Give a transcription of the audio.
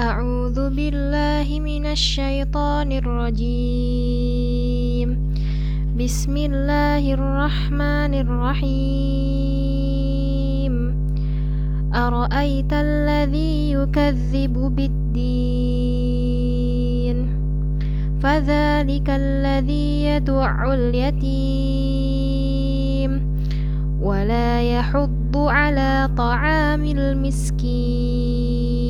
أعوذ بالله من الشيطان الرجيم. بسم الله الرحمن الرحيم. أرأيت الذي يكذب بالدين؟ فذلك الذي يدع اليتيم. ولا يحض على طعام المسكين.